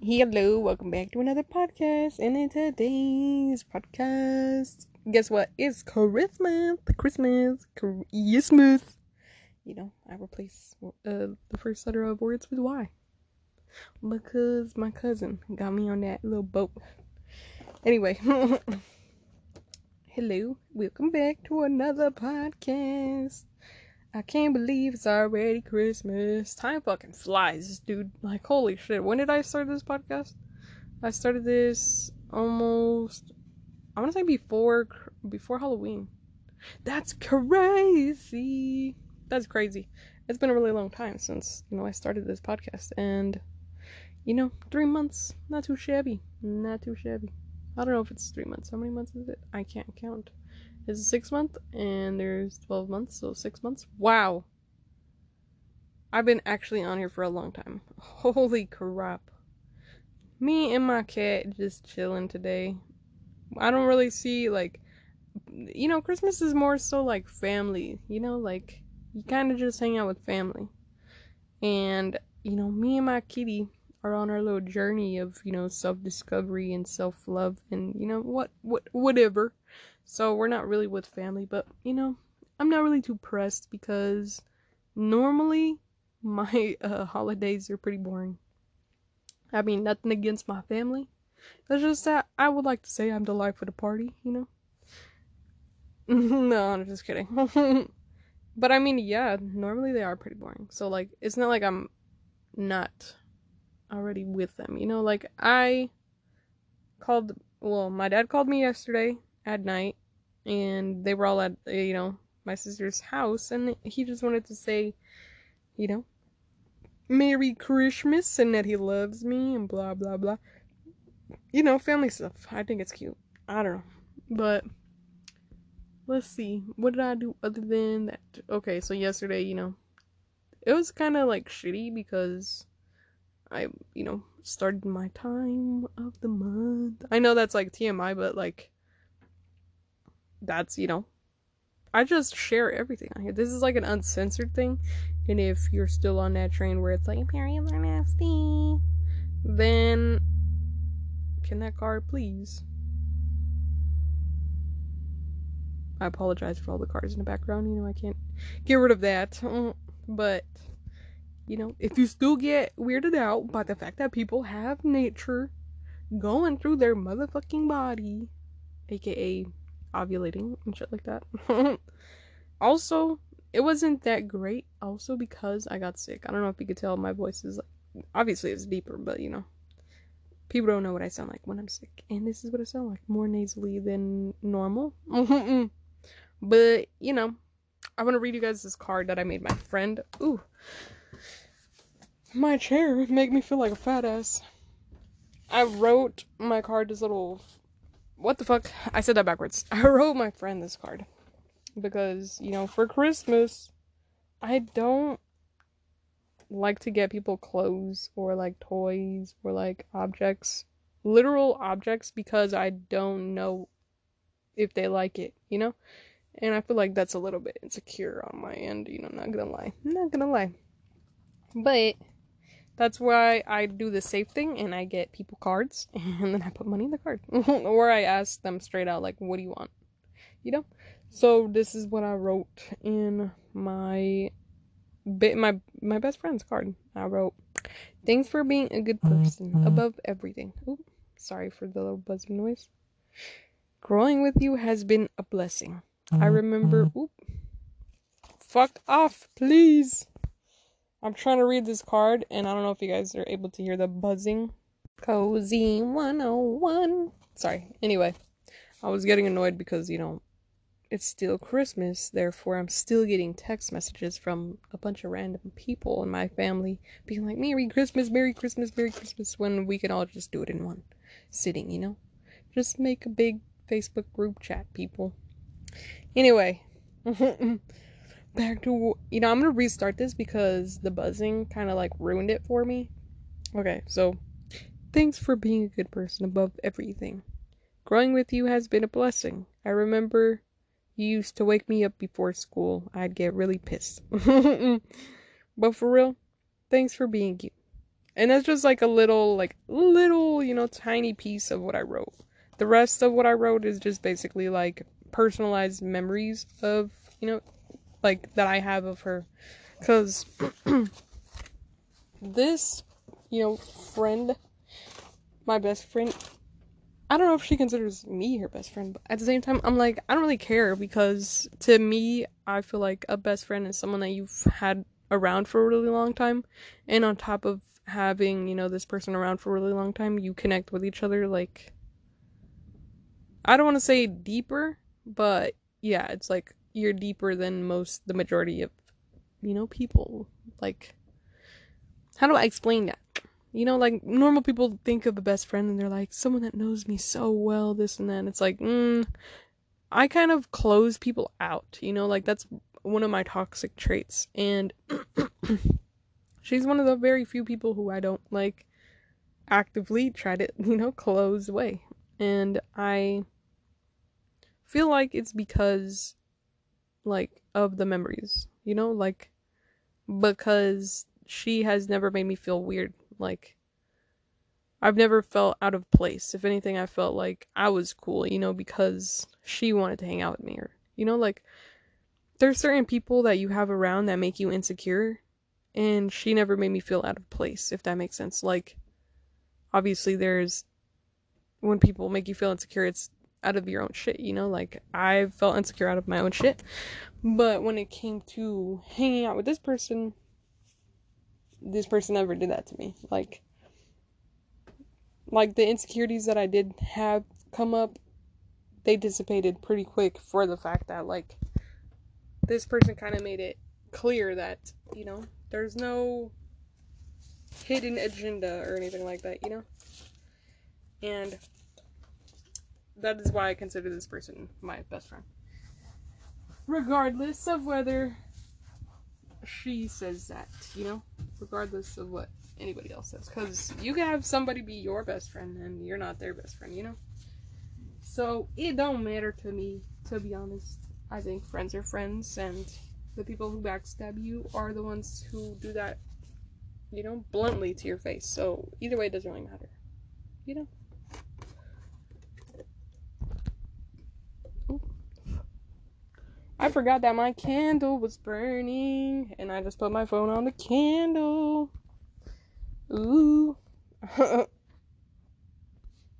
Hello, welcome back to another podcast. And in today's podcast, guess what? It's Christmas. Christmas. Christmas. You know, I replace uh, the first letter of words with Y. Because my cousin got me on that little boat. Anyway, hello, welcome back to another podcast. I can't believe it's already Christmas. Time fucking flies, dude. Like, holy shit. When did I start this podcast? I started this almost, I want to say before, before Halloween. That's crazy. That's crazy. It's been a really long time since, you know, I started this podcast. And, you know, three months. Not too shabby. Not too shabby. I don't know if it's three months. How many months is it? I can't count is a six month, and there's 12 months, so six months. Wow. I've been actually on here for a long time. Holy crap. Me and my cat just chilling today. I don't really see, like, you know, Christmas is more so like family, you know, like, you kind of just hang out with family. And, you know, me and my kitty are on our little journey of, you know, self discovery and self love and, you know, what, what, whatever. So we're not really with family, but you know, I'm not really too pressed because normally my uh, holidays are pretty boring. I mean, nothing against my family. It's just that I would like to say I'm the life of the party, you know? no, I'm just kidding. but I mean, yeah, normally they are pretty boring. So, like, it's not like I'm not already with them, you know? Like, I called, well, my dad called me yesterday at night and they were all at you know my sister's house and he just wanted to say you know merry christmas and that he loves me and blah blah blah. You know family stuff. I think it's cute. I don't know. But let's see. What did i do other than that? Okay so yesterday you know it was kind of like shitty because i you know started my time of the month. I know that's like tmi but like that's, you know, I just share everything on here. This is like an uncensored thing. And if you're still on that train where it's like, periods are nasty, then can that card please? I apologize for all the cars in the background. You know, I can't get rid of that. But, you know, if you still get weirded out by the fact that people have nature going through their motherfucking body, aka ovulating and shit like that. also, it wasn't that great. Also, because I got sick. I don't know if you could tell my voice is like, obviously it's deeper, but you know, people don't know what I sound like when I'm sick, and this is what I sound like, more nasally than normal. but you know, I want to read you guys this card that I made my friend. Ooh, my chair make me feel like a fat ass. I wrote my card this little what the fuck? I said that backwards. I wrote my friend this card because, you know, for Christmas, I don't like to get people clothes or like toys or like objects, literal objects, because I don't know if they like it, you know? And I feel like that's a little bit insecure on my end, you know, not gonna lie. Not gonna lie. But that's why I do the safe thing and I get people cards and then I put money in the card. or I ask them straight out, like, what do you want? You know? So this is what I wrote in my my my best friend's card. I wrote, "Thanks for being a good person mm-hmm. above everything." Oop, sorry for the little buzzing noise. Growing with you has been a blessing. I mm-hmm. remember. Oop, fuck off, please. I'm trying to read this card, and I don't know if you guys are able to hear the buzzing. Cozy 101. Sorry. Anyway, I was getting annoyed because, you know, it's still Christmas, therefore, I'm still getting text messages from a bunch of random people in my family being like, Merry Christmas, Merry Christmas, Merry Christmas, when we can all just do it in one sitting, you know? Just make a big Facebook group chat, people. Anyway. back to you know i'm gonna restart this because the buzzing kind of like ruined it for me. Okay so thanks for being a good person above everything. Growing with you has been a blessing. I remember you used to wake me up before school. I'd get really pissed. But for real thanks for being you. And that's just like a little, like, little, you know, tiny piece of what I wrote. The rest of what I wrote is just basically like personalized memories of, you know, like that I have of her. Because this, you know, friend, my best friend, I don't know if she considers me her best friend, but at the same time, I'm like, I don't really care because to me, I feel like a best friend is someone that you've had around for a really long time. And on top of having, you know, this person around for a really long time, you connect with each other like, I don't want to say deeper, but yeah, it's like you're deeper than most, the majority of, you know, people. Like, how do I explain that? You know, like normal people think of a best friend and they're like someone that knows me so well, this and that. And it's like, mm, I kind of close people out. You know, like that's one of my toxic traits. And she's one of the very few people who I don't like actively try to, you know, close away. And I feel like it's because like of the memories, you know, like because she has never made me feel weird like, I've never felt out of place. If anything, I felt like I was cool, you know, because she wanted to hang out with me. Or, you know, like, there's certain people that you have around that make you insecure. And she never made me feel out of place, if that makes sense. Like, obviously, there's when people make you feel insecure, it's out of your own shit, you know? Like, I felt insecure out of my own shit. But when it came to hanging out with this person, this person never did that to me. Like, like the insecurities that I did have come up, they dissipated pretty quick for the fact that like this person kind of made it clear that you know there's no hidden agenda or anything like that, you know, and that is why I consider this person my best friend, regardless of whether she says that, you know regardless of what anybody else says. Because you can have somebody be your best friend and you're not their best friend, you know? So it don't matter to me, to be honest. I think friends are friends, and the people who backstab you are the ones who do that, you know, bluntly to your face. So either way, it doesn't really matter, you know? I forgot that my candle was burning and I just put my phone on the candle. Ooh.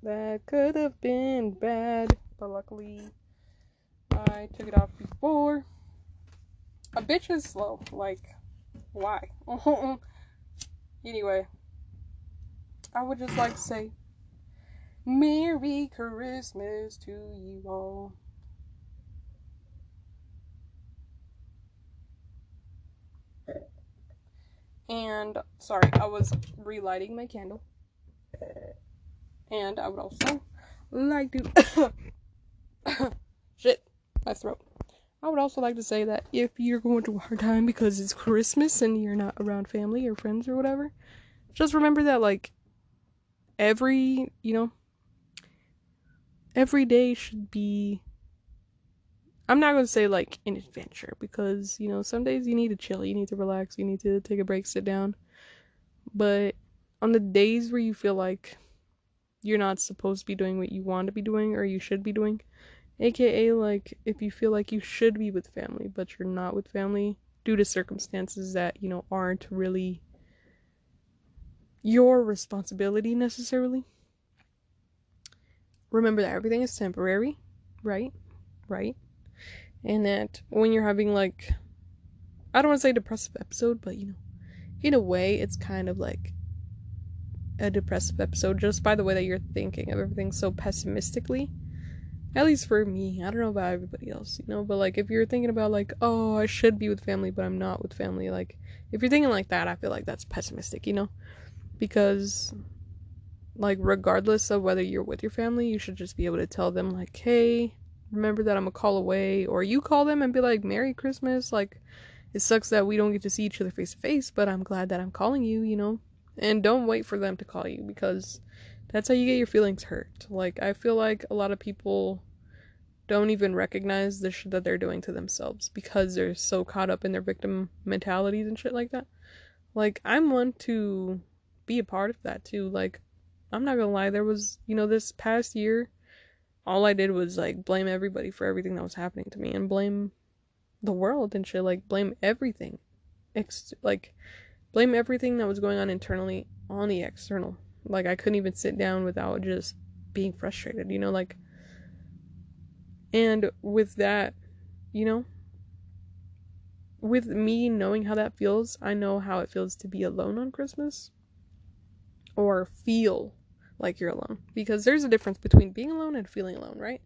that could have been bad, but luckily I took it off before. A bitch is slow. Like, why? anyway, I would just like to say Merry Christmas to you all. And sorry, I was relighting my candle. And I would also like to shit my throat. I would also like to say that if you're going through a hard time because it's Christmas and you're not around family or friends or whatever, just remember that like every, you know, every day should be I'm not gonna say like an adventure because you know some days you need to chill, you need to relax, you need to take a break, sit down. But on the days where you feel like you're not supposed to be doing what you want to be doing or you should be doing, aka like if you feel like you should be with family but you're not with family due to circumstances that you know aren't really your responsibility necessarily. Remember that everything is temporary, right? Right? And that when you're having like I don't want to say depressive episode, but you know, in a way, it's kind of like a depressive episode just by the way that you're thinking of everything so pessimistically. At least for me, I don't know about everybody else, you know, but like if you're thinking about like, oh, I should be with family, but I'm not with family, like if you're thinking like that, I feel like that's pessimistic, you know, because like regardless of whether you're with your family, you should just be able to tell them like, hey, remember that I'm a call away, or you call them and be like, Merry Christmas. Like, it sucks that we don't get to see each other face to face, but I'm glad that I'm calling you, you know? And don't wait for them to call you because that's how you get your feelings hurt. Like, I feel like a lot of people don't even recognize the shit that they're doing to themselves because they're so caught up in their victim mentalities and shit like that. Like, I'm one to be a part of that too. Like, I'm not gonna lie, there was, you know, this past year, all I did was like blame everybody for everything that was happening to me and blame the world and shit. Like, blame everything. Ex- like, blame everything that was going on internally on the external. Like, I couldn't even sit down without just being frustrated, you know, like, and with that, you know, with me knowing how that feels, I know how it feels to be alone on Christmas or feel like you're alone because there's a difference between being alone and feeling alone, right?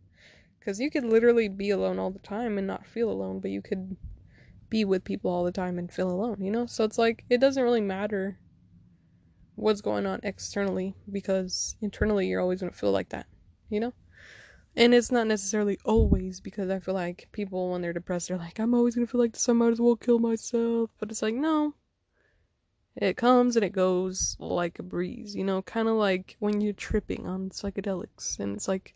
Because you could literally be alone all the time and not feel alone, but you could be with people all the time and feel alone, you know? So it's like it doesn't really matter what's going on externally because internally you're always going to feel like that, you know? And it's not necessarily always because I feel like people, when they're depressed, they're like, I'm always gonna feel like this, I might as well kill myself. But it's like, no. It comes and it goes like a breeze, you know, kind of like when you're tripping on psychedelics. And it's like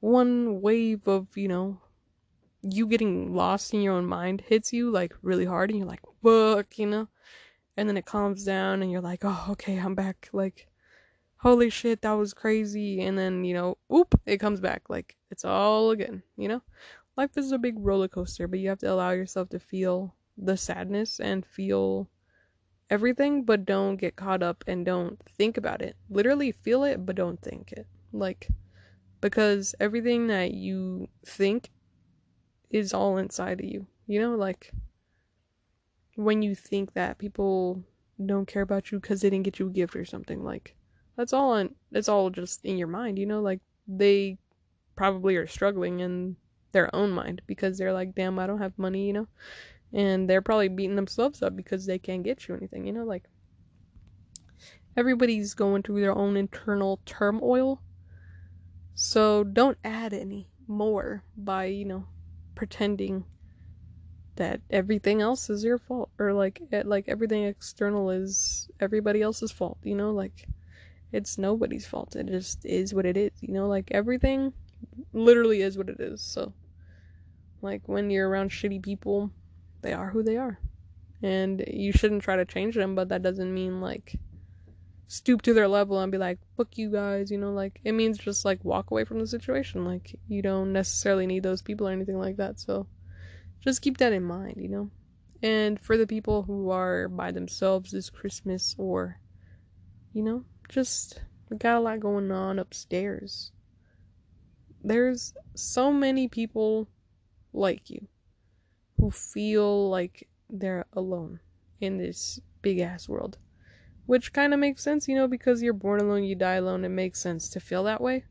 one wave of, you know, you getting lost in your own mind hits you like really hard and you're like, fuck, you know? And then it calms down and you're like, oh, okay, I'm back. Like, holy shit, that was crazy. And then, you know, oop, it comes back. Like, it's all again, you know? Life is a big roller coaster, but you have to allow yourself to feel the sadness and feel everything, but don't get caught up and don't think about it. Literally feel it, but don't think it. Like, because everything that you think is all inside of you. You know, like, when you think that people don't care about you because they didn't get you a gift or something, like, that's all on it's all just in your mind you know like they probably are struggling in their own mind because they're like damn i don't have money you know and they're probably beating themselves up because they can't get you anything you know like everybody's going through their own internal turmoil so don't add any more by you know pretending that everything else is your fault or like like everything external is everybody else's fault you know like it's nobody's fault. It just is what it is. You know, like everything literally is what it is. So, like when you're around shitty people, they are who they are. And you shouldn't try to change them, but that doesn't mean like stoop to their level and be like, fuck you guys, you know, like it means just like walk away from the situation. Like you don't necessarily need those people or anything like that. So just keep that in mind, you know? And for the people who are by themselves this Christmas or, you know, just we got a lot going on upstairs. There's so many people like you who feel like they're alone in this big ass world. Which kind of makes sense, you know, because you're born alone, you die alone. It makes sense to feel that way.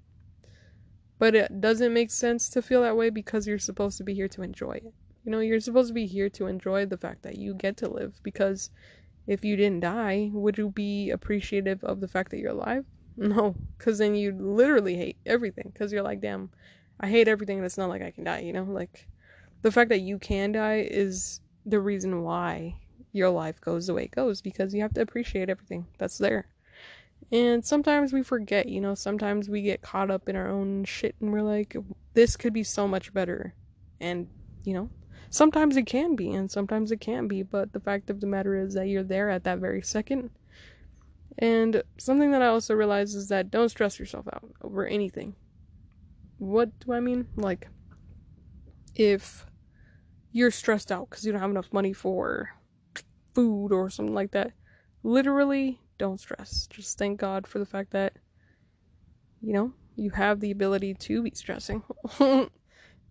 But it doesn't make sense to feel that way because you're supposed to be here to enjoy it. You know, you're supposed to be here to enjoy the fact that you get to live because if you didn't die, would you be appreciative of the fact that you're alive? No, because then you literally hate everything. Because you're like, damn, I hate everything, and it's not like I can die, you know? Like, the fact that you can die is the reason why your life goes the way it goes, because you have to appreciate everything that's there. And sometimes we forget, you know, sometimes we get caught up in our own shit and we're like, this could be so much better. And, you know, Sometimes it can be, and sometimes it can't be, but the fact of the matter is that you're there at that very second. And something that I also realize is that don't stress yourself out over anything. What do I mean? Like, if you're stressed out because you don't have enough money for food or something like that, literally don't stress. Just thank God for the fact that, you know, you have the ability to be stressing.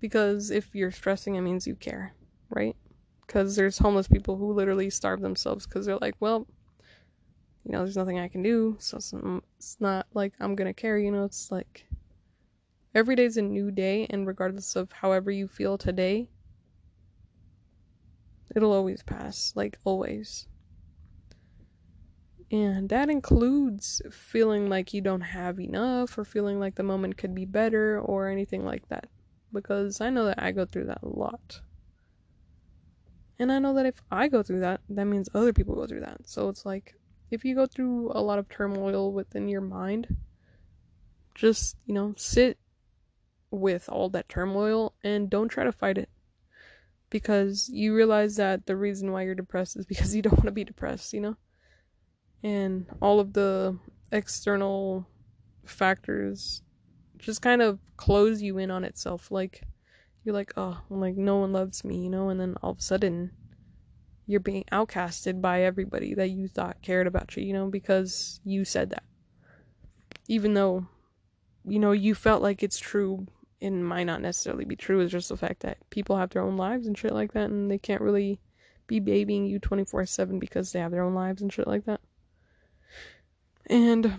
Because if you're stressing, it means you care, right? Because there's homeless people who literally starve themselves because they're like, well, you know, there's nothing I can do, so it's not like I'm gonna care, you know, it's like every day's a new day, and regardless of however you feel today, it'll always pass, like always. And that includes feeling like you don't have enough, or feeling like the moment could be better, or anything like that because I know that I go through that a lot. And I know that if I go through that, that means other people go through that. So it's like if you go through a lot of turmoil within your mind, just, you know, sit with all that turmoil and don't try to fight it. Because you realize that the reason why you're depressed is because you don't want to be depressed, you know? and all of the external factors just kind of close you in on itself. Like you're like oh like no one loves me you know? And then all of a sudden you're being outcasted by everybody that you thought cared about you you know? Because you said that. Even though you know you felt like it's true it might not necessarily be true it's just the fact that people have their own lives and shit like that and they can't really be babying you 24/7 because they have their own lives and shit like that and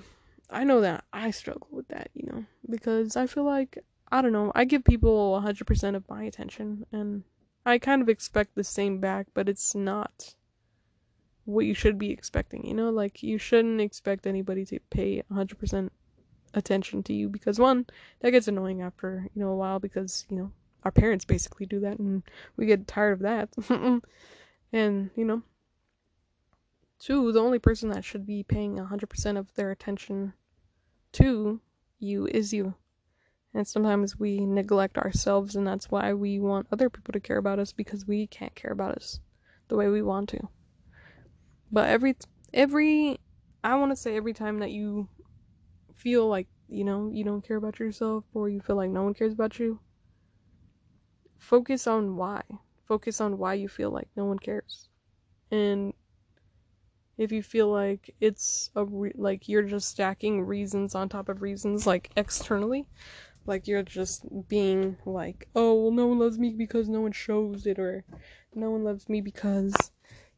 I know that I struggle with that, you know, because I feel like I don't know, I give people 100% of my attention and I kind of expect the same back, but it's not what you should be expecting, you know? Like you shouldn't expect anybody to pay 100% attention to you because one, that gets annoying after, you know, a while because, you know, our parents basically do that and we get tired of that. and, you know, Two, the only person that should be paying 100% of their attention to you is you. And sometimes we neglect ourselves, and that's why we want other people to care about us because we can't care about us the way we want to. But every, every, I want to say every time that you feel like, you know, you don't care about yourself or you feel like no one cares about you, focus on why. Focus on why you feel like no one cares. And if you feel like it's a re- like you're just stacking reasons on top of reasons like externally like you're just being like oh well no one loves me because no one shows it or no one loves me because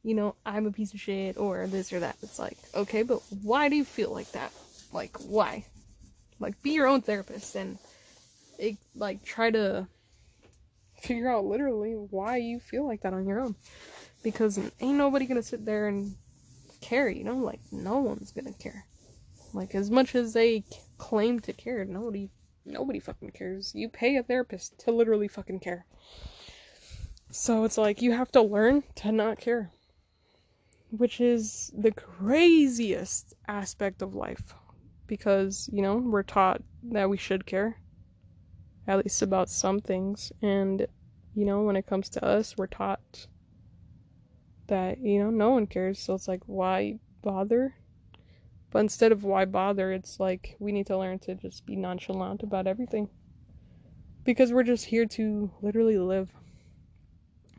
you know i'm a piece of shit or this or that it's like okay but why do you feel like that like why like be your own therapist and it, like try to figure out literally why you feel like that on your own because ain't nobody gonna sit there and care, you know? Like, no one's gonna care. Like, as much as they claim to care, nobody, nobody fucking cares. You pay a therapist to literally fucking care. So it's like, you have to learn to not care. Which is the craziest aspect of life. Because, you know, we're taught that we should care. At least about some things. And, you know, when it comes to us, we're taught that you know no one cares so it's like why bother but instead of why bother it's like we need to learn to just be nonchalant about everything because we're just here to literally live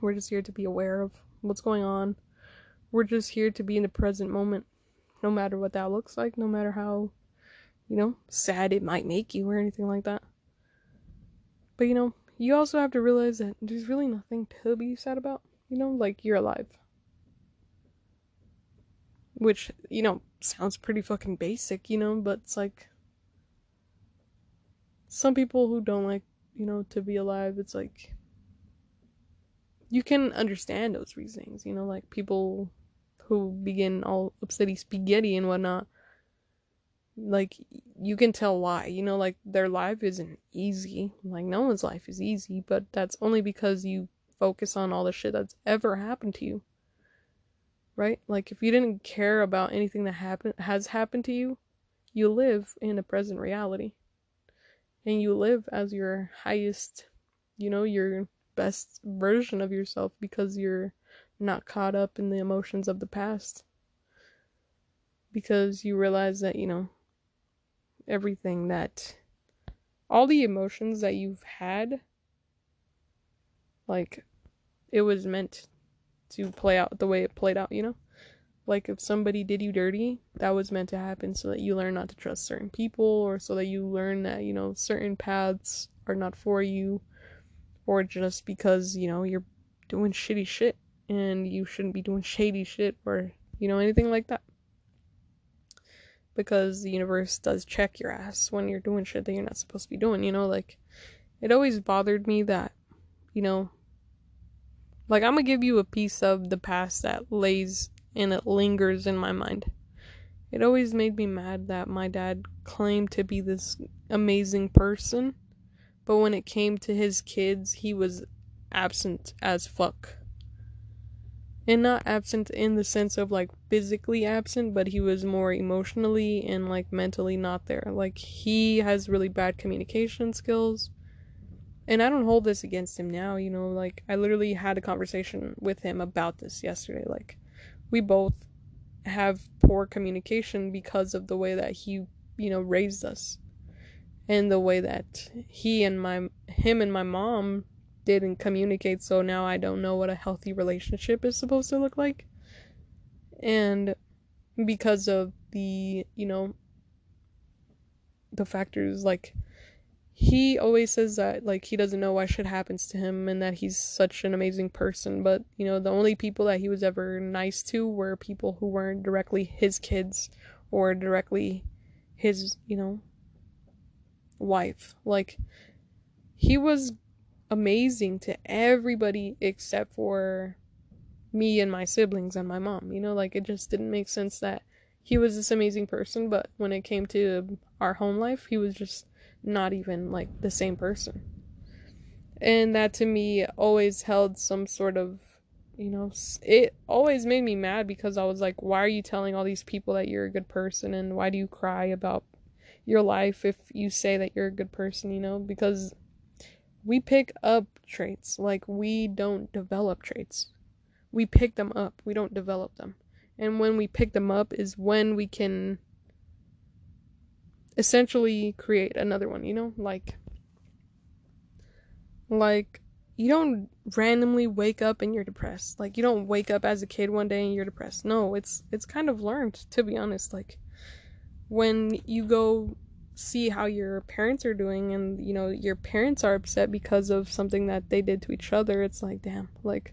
we're just here to be aware of what's going on we're just here to be in the present moment no matter what that looks like no matter how you know sad it might make you or anything like that but you know you also have to realize that there's really nothing to be sad about you know like you're alive which, you know, sounds pretty fucking basic, you know, but it's like some people who don't like, you know, to be alive, it's like you can understand those reasonings, you know, like people who begin all upsetty spaghetti and whatnot. Like you can tell why, you know, like their life isn't easy. Like no one's life is easy, but that's only because you focus on all the shit that's ever happened to you right? Like if you didn't care about anything that happened has happened to you, you live in a present reality. And you live as your highest, you know, your best version of yourself because you're not caught up in the emotions of the past. Because you realize that, you know, everything that all the emotions that you've had like it was meant to play out the way it played out, you know? Like if somebody did you dirty, that was meant to happen so that you learn not to trust certain people or so that you learn that, you know, certain paths are not for you or just because, you know, you're doing shitty shit and you shouldn't be doing shady shit or, you know, anything like that. Because the universe does check your ass when you're doing shit that you're not supposed to be doing, you know, like it always bothered me that, you know, like, I'm gonna give you a piece of the past that lays and it lingers in my mind. It always made me mad that my dad claimed to be this amazing person, but when it came to his kids, he was absent as fuck. And not absent in the sense of like physically absent, but he was more emotionally and like mentally not there. Like, he has really bad communication skills and I don't hold this against him now, you know, like I literally had a conversation with him about this yesterday. Like we both have poor communication because of the way that he, you know, raised us. And the way that he and my him and my mom didn't communicate, so now I don't know what a healthy relationship is supposed to look like. And because of the, you know, the factors like he always says that like he doesn't know why shit happens to him and that he's such an amazing person but you know the only people that he was ever nice to were people who weren't directly his kids or directly his you know wife like he was amazing to everybody except for me and my siblings and my mom you know like it just didn't make sense that he was this amazing person but when it came to our home life he was just not even like the same person. And that to me always held some sort of, you know, it always made me mad because I was like, why are you telling all these people that you're a good person and why do you cry about your life if you say that you're a good person, you know? Because we pick up traits, like we don't develop traits. We pick them up, we don't develop them. And when we pick them up is when we can essentially create another one, you know? Like like you don't randomly wake up and you're depressed. Like you don't wake up as a kid one day and you're depressed. No, it's it's kind of learned to be honest. Like when you go see how your parents are doing and you know your parents are upset because of something that they did to each other, it's like damn, like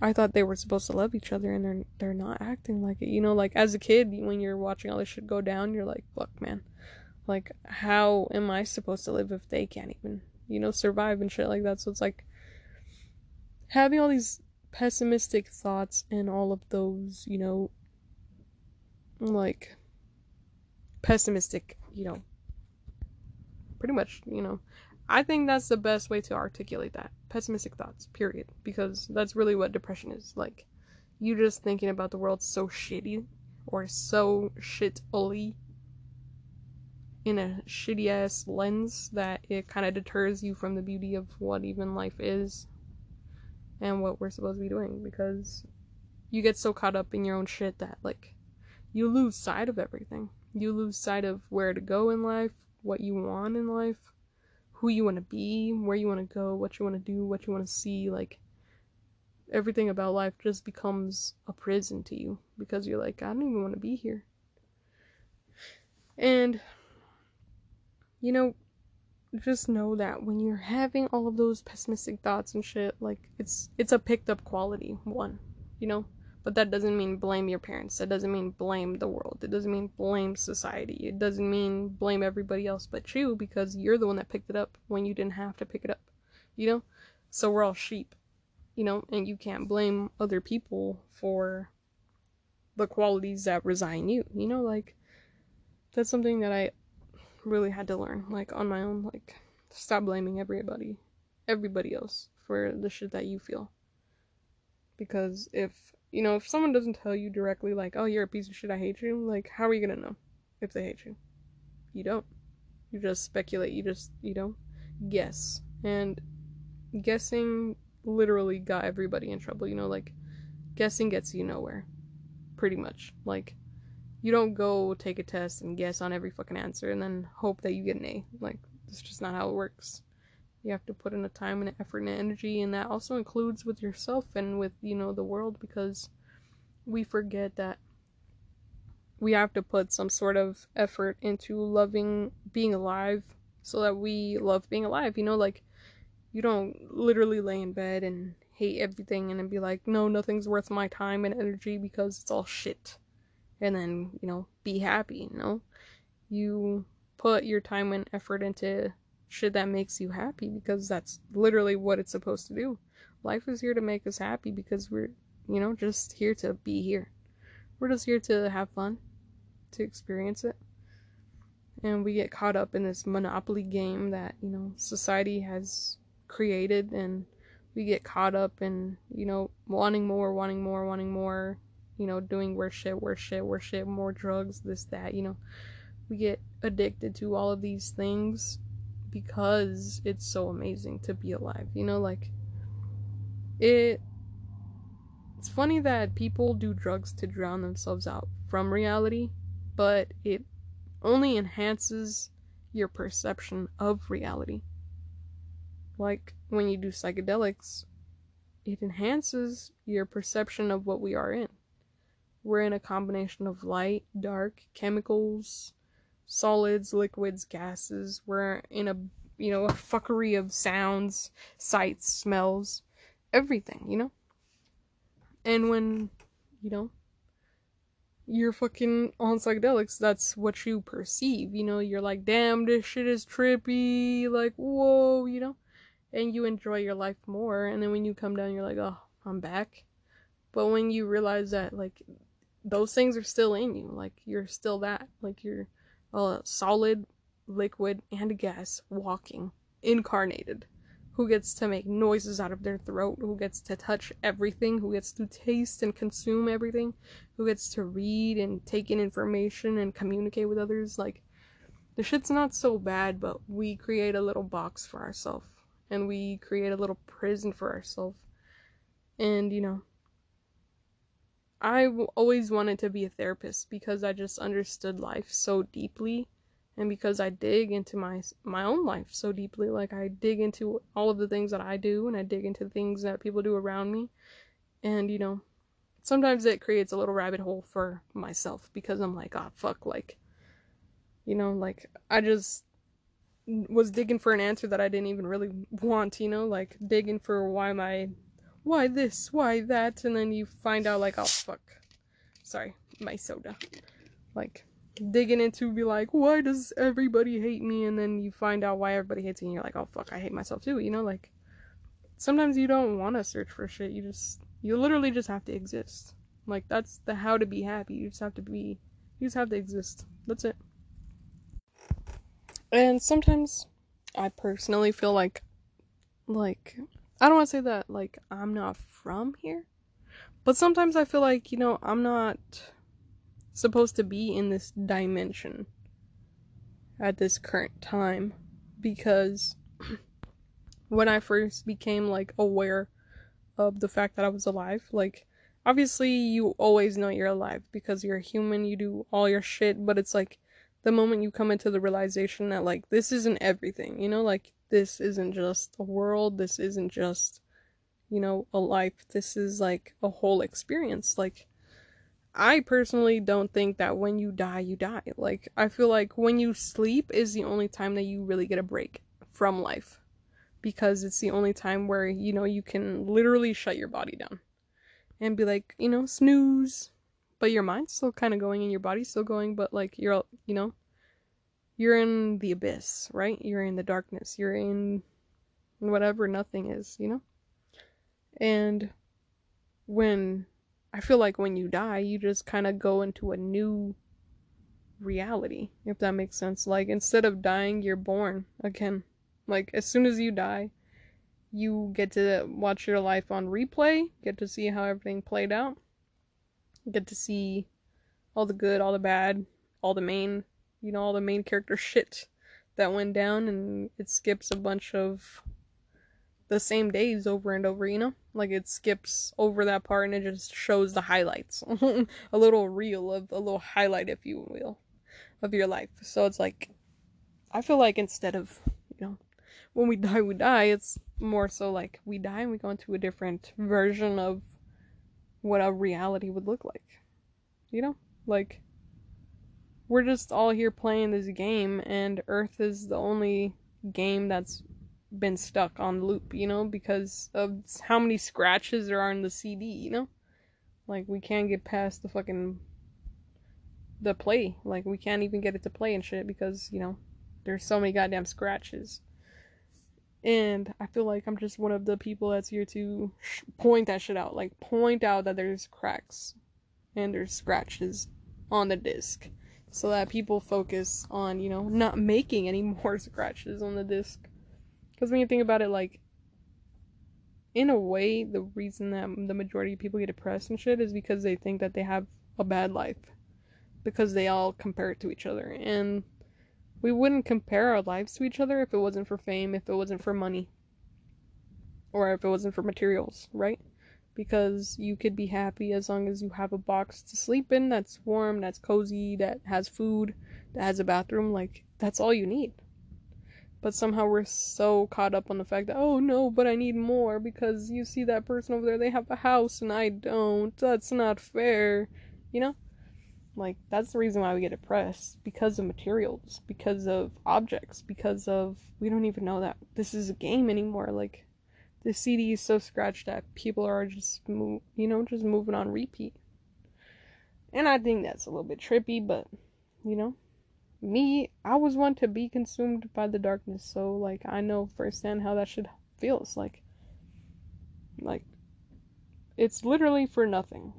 I thought they were supposed to love each other and they're they're not acting like it. You know, like as a kid when you're watching all this shit go down, you're like, fuck man. Like, how am I supposed to live if they can't even, you know, survive and shit like that? So it's like having all these pessimistic thoughts and all of those, you know, like pessimistic, you know, pretty much, you know, I think that's the best way to articulate that. Pessimistic thoughts, period. Because that's really what depression is. Like, you just thinking about the world so shitty or so shitly in a shitty ass lens that it kind of deters you from the beauty of what even life is and what we're supposed to be doing because you get so caught up in your own shit that like you lose sight of everything. You lose sight of where to go in life, what you want in life, who you want to be, where you want to go, what you want to do, what you want to see, like everything about life just becomes a prison to you because you're like I don't even want to be here. And you know, just know that when you're having all of those pessimistic thoughts and shit, like it's it's a picked up quality, one, you know? But that doesn't mean blame your parents. That doesn't mean blame the world. It doesn't mean blame society. It doesn't mean blame everybody else but you because you're the one that picked it up when you didn't have to pick it up. You know? So we're all sheep. You know, and you can't blame other people for the qualities that reside in you. You know, like that's something that I really had to learn, like on my own, like stop blaming everybody, everybody else for the shit that you feel. Because if you know, if someone doesn't tell you directly, like, oh, you're a piece of shit, I hate you, like, how are you gonna know if they hate you? You don't. You just speculate, you just, you know, guess. And guessing literally got everybody in trouble, you know, like, guessing gets you nowhere. Pretty much. Like, you don't go take a test and guess on every fucking answer and then hope that you get an A. Like, that's just not how it works. You have to put in a time and effort and energy, and that also includes with yourself and with, you know, the world because we forget that we have to put some sort of effort into loving being alive so that we love being alive. You know, like, you don't literally lay in bed and hate everything and then be like, no, nothing's worth my time and energy because it's all shit and then, you know, be happy, you know? You put your time and effort into shit that makes you happy because that's literally what it's supposed to do. Life is here to make us happy because we're, you know, just here to be here. We're just here to have fun, to experience it. And we get caught up in this monopoly game that, you know, society has created and we get caught up in, you know, wanting more, wanting more, wanting more, you know, doing worse shit, worse shit, worse shit, more drugs, this, that, you know. We get addicted to all of these things because it's so amazing to be alive, you know, like it it's funny that people do drugs to drown themselves out from reality, but it only enhances your perception of reality. Like when you do psychedelics, it enhances your perception of what we are in. We're in a combination of light, dark, chemicals, solids, liquids, gases. We're in a, you know, a fuckery of sounds, sights, smells, everything, you know? And when, you know, you're fucking on psychedelics, that's what you perceive, you know? You're like, damn, this shit is trippy, like, whoa, you know? And you enjoy your life more. And then when you come down, you're like, oh, I'm back. But when you realize that, like, those things are still in you, like, you're still that, like, you're a solid, liquid, and gas walking, incarnated. Who gets to make noises out of their throat, who gets to touch everything, who gets to taste and consume everything, who gets to read and take in information and communicate with others. Like, the shit's not so bad, but we create a little box for ourselves and we create a little prison for ourselves. And, you know, I always wanted to be a therapist because I just understood life so deeply and because I dig into my my own life so deeply. Like I dig into all of the things that I do and I dig into things that people do around me. And you know sometimes it creates a little rabbit hole for myself because I'm like oh fuck like you know like I just was digging for an answer that I didn't even really want you know like digging for why my why this why that and then you find out like oh fuck sorry my soda like digging into be like, why does everybody hate me? And then you find out why everybody hates you and you're like, oh fuck, I hate myself too, you know, like sometimes you don't want to search for shit. You just you literally just have to exist. Like that's the how to be happy. You just have to be you just have to exist. That's it. And sometimes I personally feel like like I don't want to say that like I'm not from here. But sometimes I feel like, you know, I'm not supposed to be in this dimension at this current time because when I first became like aware of the fact that I was alive, like obviously you always know you're alive because you're human, you do all your shit, but it's like the moment you come into the realization that like this isn't everything, you know, like this isn't just a world, this isn't just you know, a life. This is like a whole experience. Like I personally don't think that when you die, you die. Like, I feel like when you sleep is the only time that you really get a break from life. Because it's the only time where, you know, you can literally shut your body down and be like, you know, snooze. But your mind's still kind of going and your body's still going, but like, you're, you know, you're in the abyss, right? You're in the darkness. You're in whatever nothing is, you know? And when I feel like when you die, you just kind of go into a new reality, if that makes sense. Like, instead of dying, you're born again. Like, as soon as you die, you get to watch your life on replay, get to see how everything played out, get to see all the good, all the bad, all the main, you know, all the main character shit that went down, and it skips a bunch of the same days over and over, you know? Like it skips over that part and it just shows the highlights. a little reel of a little highlight, if you will, of your life. So it's like, I feel like instead of, you know, when we die, we die, it's more so like we die and we go into a different version of what a reality would look like. You know? Like, we're just all here playing this game, and Earth is the only game that's been stuck on loop, you know, because of how many scratches there are in the CD, you know? Like we can't get past the fucking the play. Like we can't even get it to play and shit because, you know, there's so many goddamn scratches. And I feel like I'm just one of the people that's here to sh- point that shit out. Like point out that there's cracks and there's scratches on the disc so that people focus on, you know, not making any more scratches on the disc because when you think about it, like, in a way, the reason that the majority of people get depressed and shit is because they think that they have a bad life. Because they all compare it to each other. And we wouldn't compare our lives to each other if it wasn't for fame, if it wasn't for money, or if it wasn't for materials, right? Because you could be happy as long as you have a box to sleep in that's warm, that's cozy, that has food, that has a bathroom. Like, that's all you need. But somehow we're so caught up on the fact that, oh no, but I need more because you see that person over there, they have a house and I don't. That's not fair. You know? Like, that's the reason why we get depressed because of materials, because of objects, because of. We don't even know that this is a game anymore. Like, the CD is so scratched that people are just you know, just moving on repeat. And I think that's a little bit trippy, but you know, me, I was one to be consumed by the darkness, so like I know firsthand how that should feels like. Like, it's literally for nothing,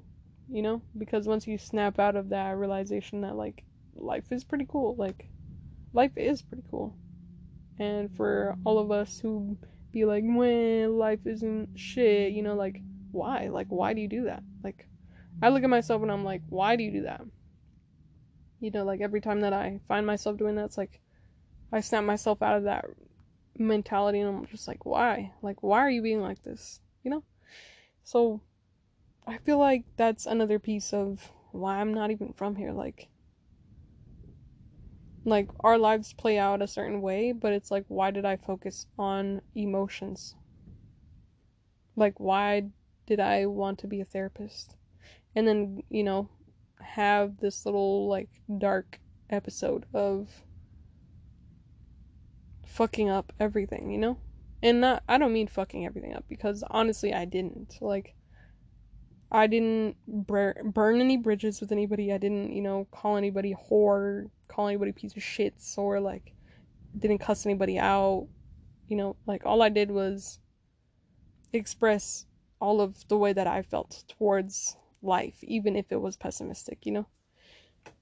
you know, because once you snap out of that realization that like life is pretty cool, like life is pretty cool, and for all of us who be like, when life isn't shit, you know, like, why? Like, why do you do that? Like, I look at myself and I'm like, why do you do that? You know, like, every time that I find myself doing that, it's like, I snap myself out of that mentality and I'm just like, why? Like, why are you being like this? You know? So, I feel like that's another piece of why I'm not even from here. Like, like our lives play out a certain way, but it's like why did I focus on emotions? Like why did I want to be a therapist? And then, you know, have this little like dark episode of fucking up everything, you know? And not I don't mean fucking everything up because honestly I didn't. Like I didn't burn any bridges with anybody. I didn't, you know, call anybody whore, call anybody piece of shits, or like didn't cuss anybody out. You know, like all I did was express all of the way that I felt towards life, even if it was pessimistic, you know.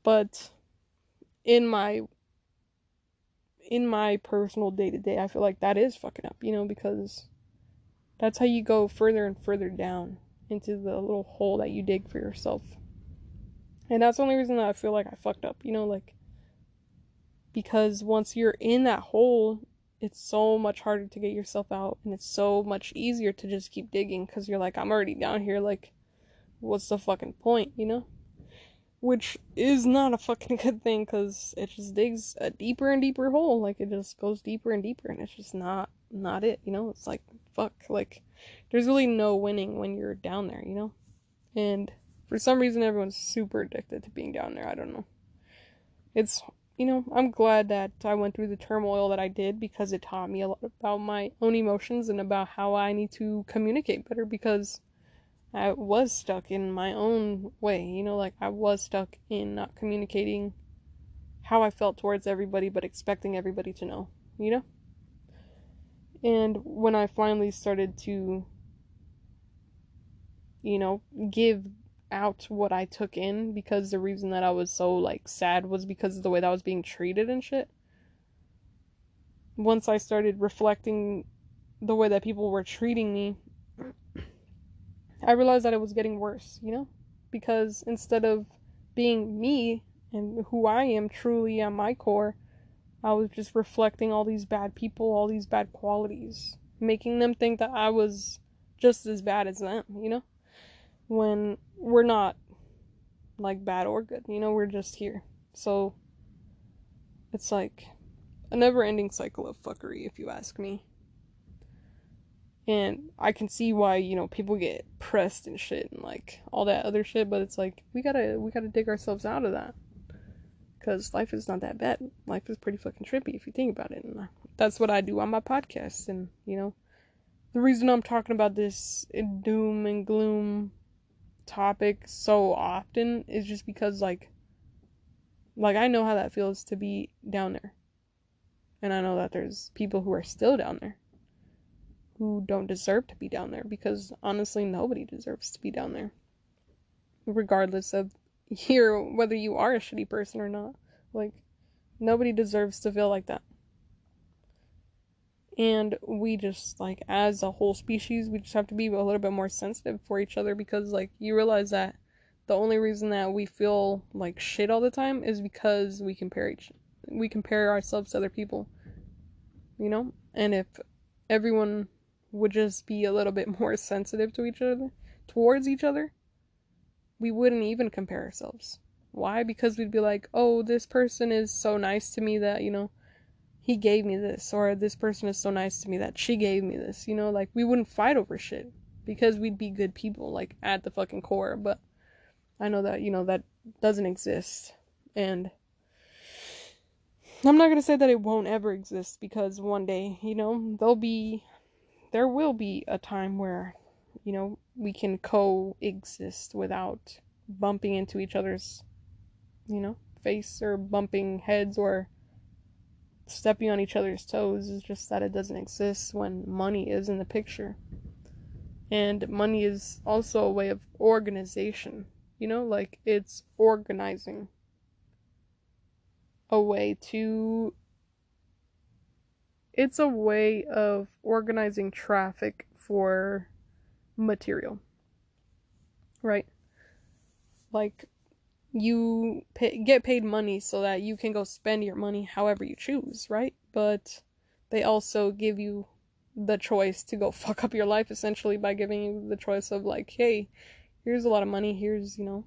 But in my in my personal day to day, I feel like that is fucking up, you know, because that's how you go further and further down into the little hole that you dig for yourself. And that's the only reason that I feel like I fucked up, you know, like because once you're in that hole, it's so much harder to get yourself out and it's so much easier to just keep digging cuz you're like I'm already down here like what's the fucking point, you know? Which is not a fucking good thing cuz it just digs a deeper and deeper hole, like it just goes deeper and deeper and it's just not not it, you know? It's like fuck like there's really no winning when you're down there, you know? And for some reason, everyone's super addicted to being down there. I don't know. It's, you know, I'm glad that I went through the turmoil that I did because it taught me a lot about my own emotions and about how I need to communicate better because I was stuck in my own way, you know, like I was stuck in not communicating how I felt towards everybody but expecting everybody to know, you know? And when I finally started to, you know, give out what I took in because the reason that I was so like sad was because of the way that I was being treated and shit. Once I started reflecting the way that people were treating me, I realized that it was getting worse, you know? Because instead of being me and who I am truly at my core, I was just reflecting all these bad people, all these bad qualities, making them think that I was just as bad as them, you know? When we're not like bad or good, you know, we're just here. So it's like a never ending cycle of fuckery, if you ask me. And I can see why, you know, people get pressed and shit and like all that other shit, but it's like we gotta we gotta dig ourselves out of that because life is not that bad. Life is pretty fucking trippy if you think about it. And that's what I do on my podcast. And, you know, the reason I'm talking about this doom and gloom topic so often is just because, like, like I know how that feels to be down there. And I know that there's people who are still down there who don't deserve to be down there because honestly, nobody deserves to be down there. Regardless of hear whether you are a shitty person or not. Like, nobody deserves to feel like that. And we just, like, as a whole species, we just have to be a little bit more sensitive for each other because, like, you realize that the only reason that we feel like shit all the time is because we compare each we compare ourselves to other people. You know? And if everyone would just be a little bit more sensitive to each other, towards each other, we wouldn't even compare ourselves. Why? Because we'd be like, oh, this person is so nice to me that, you know, he gave me this, or this person is so nice to me that she gave me this, you know, like we wouldn't fight over shit because we'd be good people, like at the fucking core. But I know that, you know, that doesn't exist. And I'm not gonna say that it won't ever exist because one day, you know, there'll be, there will be a time where, you know, we can coexist without bumping into each other's, you know, face or bumping heads or stepping on each other's toes. It's just that it doesn't exist when money is in the picture. And money is also a way of organization, you know, like it's organizing a way to it's a way of organizing traffic for material right like you pay, get paid money so that you can go spend your money however you choose right? But they also give you the choice to go fuck up your life essentially by giving you the choice of like hey here's a lot of money here's you know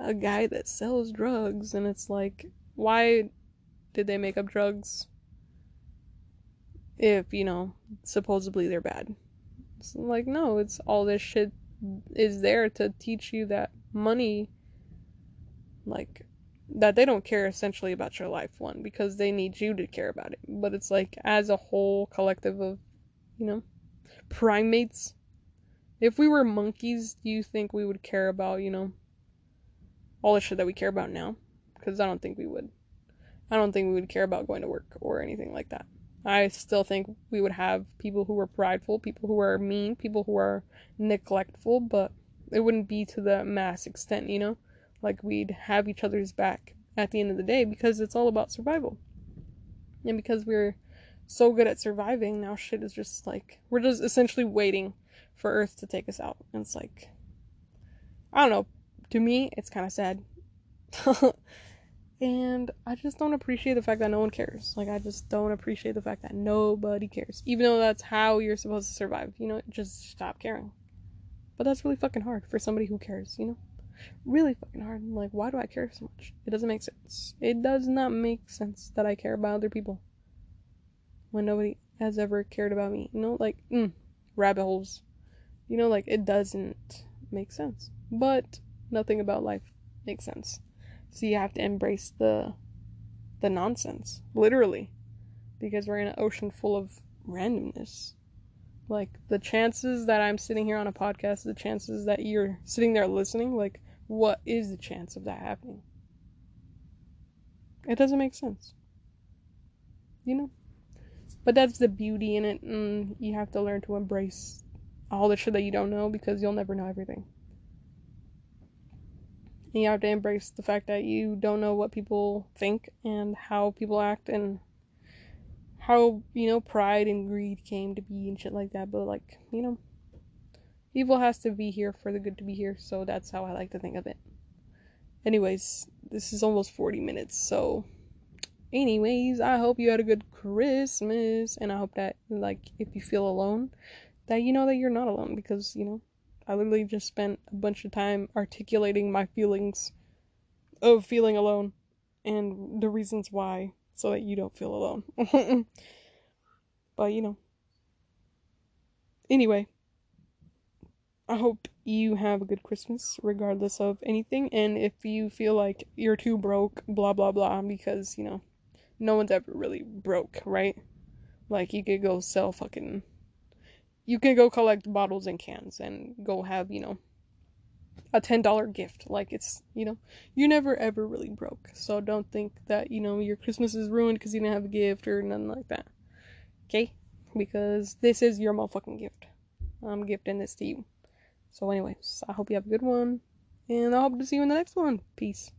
a guy that sells drugs. And it's like why did they make up drugs if you know supposedly they're bad? It's like no it's all this shit is there to teach you that money like that they don't care essentially about your life one because they need you to care about it but it's like as a whole collective of you know primates if we were monkeys do you think we would care about you know all the shit that we care about now because I don't think we would. I don't think we would care about going to work or anything like that. I still think we would have people who are prideful, people who are mean, people who are neglectful, but it wouldn't be to the mass extent, you know? Like we'd have each other's back at the end of the day because it's all about survival. And because we're so good at surviving, now shit is just like we're just essentially waiting for Earth to take us out. And it's like I don't know. To me, it's kind of sad. and I just don't appreciate the fact that no one cares. Like I just don't appreciate the fact that nobody cares. Even though that's how you're supposed to survive, you know, just stop caring. But that's really fucking hard for somebody who cares, you know? Really fucking hard. I'm like, why do I care so much? It doesn't make sense. It does not make sense that I care about other people. When nobody has ever cared about me. You know, like, mm, rabbit holes. You know, like, it doesn't make sense. But nothing about life makes sense. So you have to embrace the the nonsense, literally, because we're in an ocean full of randomness. Like the chances that I'm sitting here on a podcast, the chances that you're sitting there listening, like what is the chance of that happening? It doesn't make sense. You know? But that's the beauty in it, and you have to learn to embrace all the shit that you don't know because you'll never know everything. And you have to embrace the fact that you don't know what people think and how people act and how, you know, pride and greed came to be and shit like that. But, like, you know, evil has to be here for the good to be here. So that's how I like to think of it. Anyways, this is almost 40 minutes. So, anyways, I hope you had a good Christmas. And I hope that, like, if you feel alone, that you know that you're not alone because, you know, I literally just spent a bunch of time articulating my feelings of feeling alone and the reasons why so that you don't feel alone. but you know. Anyway, I hope you have a good Christmas regardless of anything and if you feel like you're too broke, blah blah blah because, you know, no one's ever really broke, right? Like you could go sell fucking you can go collect bottles and cans and go have, you know, a $10 gift. Like it's, you know, you're never ever really broke. So don't think that, you know, your Christmas is ruined because you didn't have a gift or nothing like that. Okay? Because this is your motherfucking gift. I'm gifting this to you. So, anyways, I hope you have a good one. And I hope to see you in the next one. Peace.